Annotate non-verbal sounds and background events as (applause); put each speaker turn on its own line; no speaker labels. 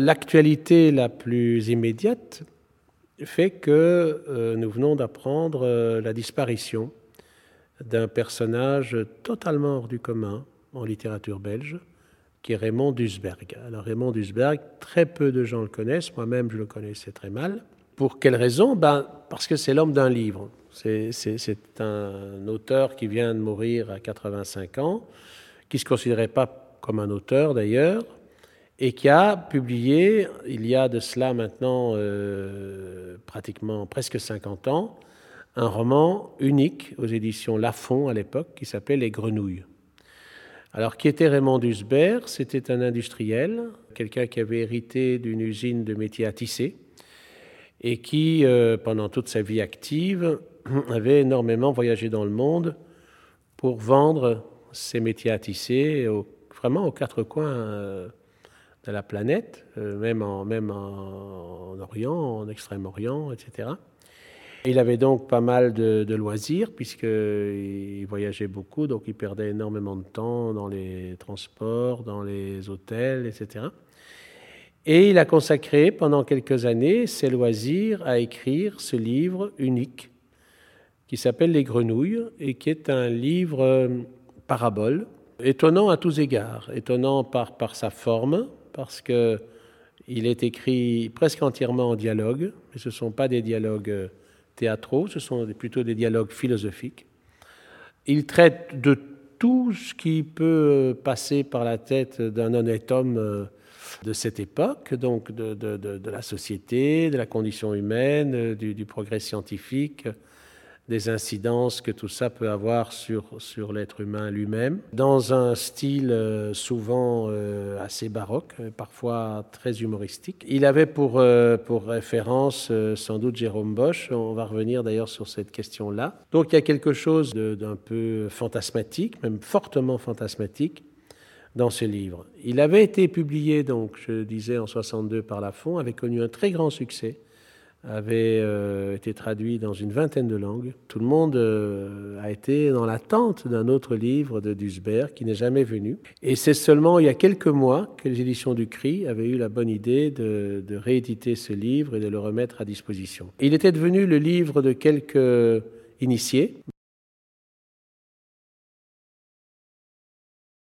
L'actualité la plus immédiate fait que euh, nous venons d'apprendre euh, la disparition d'un personnage totalement hors du commun en littérature belge, qui est Raymond Dusberg. Alors Raymond Dusberg, très peu de gens le connaissent, moi-même je le connaissais très mal. Pour quelle raison? Ben, Parce que c'est l'homme d'un livre. C'est un auteur qui vient de mourir à 85 ans, qui ne se considérait pas comme un auteur d'ailleurs, et qui a publié, il y a de cela maintenant euh, pratiquement presque 50 ans, un roman unique aux éditions Lafon à l'époque qui s'appelait Les Grenouilles. Alors, qui était Raymond Dusbert? C'était un industriel, quelqu'un qui avait hérité d'une usine de métiers à tisser et qui, euh, pendant toute sa vie active, (clears throat) avait énormément voyagé dans le monde pour vendre ses métiers à tisser vraiment aux quatre coins euh, de la planète, euh, même, en, Orient, en Extrême-Orient, etc. Il avait donc pas mal de, de loisirs, puisqu'il voyageait beaucoup, donc il perdait énormément de temps dans les transports, dans les hôtels, etc. Et il a consacré pendant quelques années ses loisirs à écrire ce livre unique qui s'appelle Les Grenouilles et qui est un livre euh, parabole, étonnant à tous égards, étonnant par sa forme, parce que il est écrit presque entièrement en dialogue, mais ce ne sont pas des dialogues euh, théâtraux, ce sont plutôt des dialogues philosophiques. Il traite de tout ce qui peut passer par la tête d'un honnête homme euh, de cette époque, donc de, la société, de la condition humaine, euh, du progrès scientifique, des incidences que tout ça peut avoir sur, sur l'être humain lui-même, dans un style euh, souvent euh, assez baroque, euh, parfois très humoristique. Il avait pour, pour référence sans doute Jérôme Bosch, on va revenir d'ailleurs sur cette question-là. Donc il y a quelque chose d'un peu fantasmatique, même fortement fantasmatique, dans ce livre. Il avait été publié, donc, je disais, en 62 par Lafon, avait connu un très grand succès avait euh, été traduit dans une vingtaine de langues. Tout le monde euh, a été dans l'attente d'un autre livre de Dusbert qui n'est jamais venu. Et c'est seulement il y a quelques mois que les éditions du CRI avaient eu la bonne idée de, de rééditer ce livre et de le remettre à disposition. Il était devenu le livre de quelques initiés,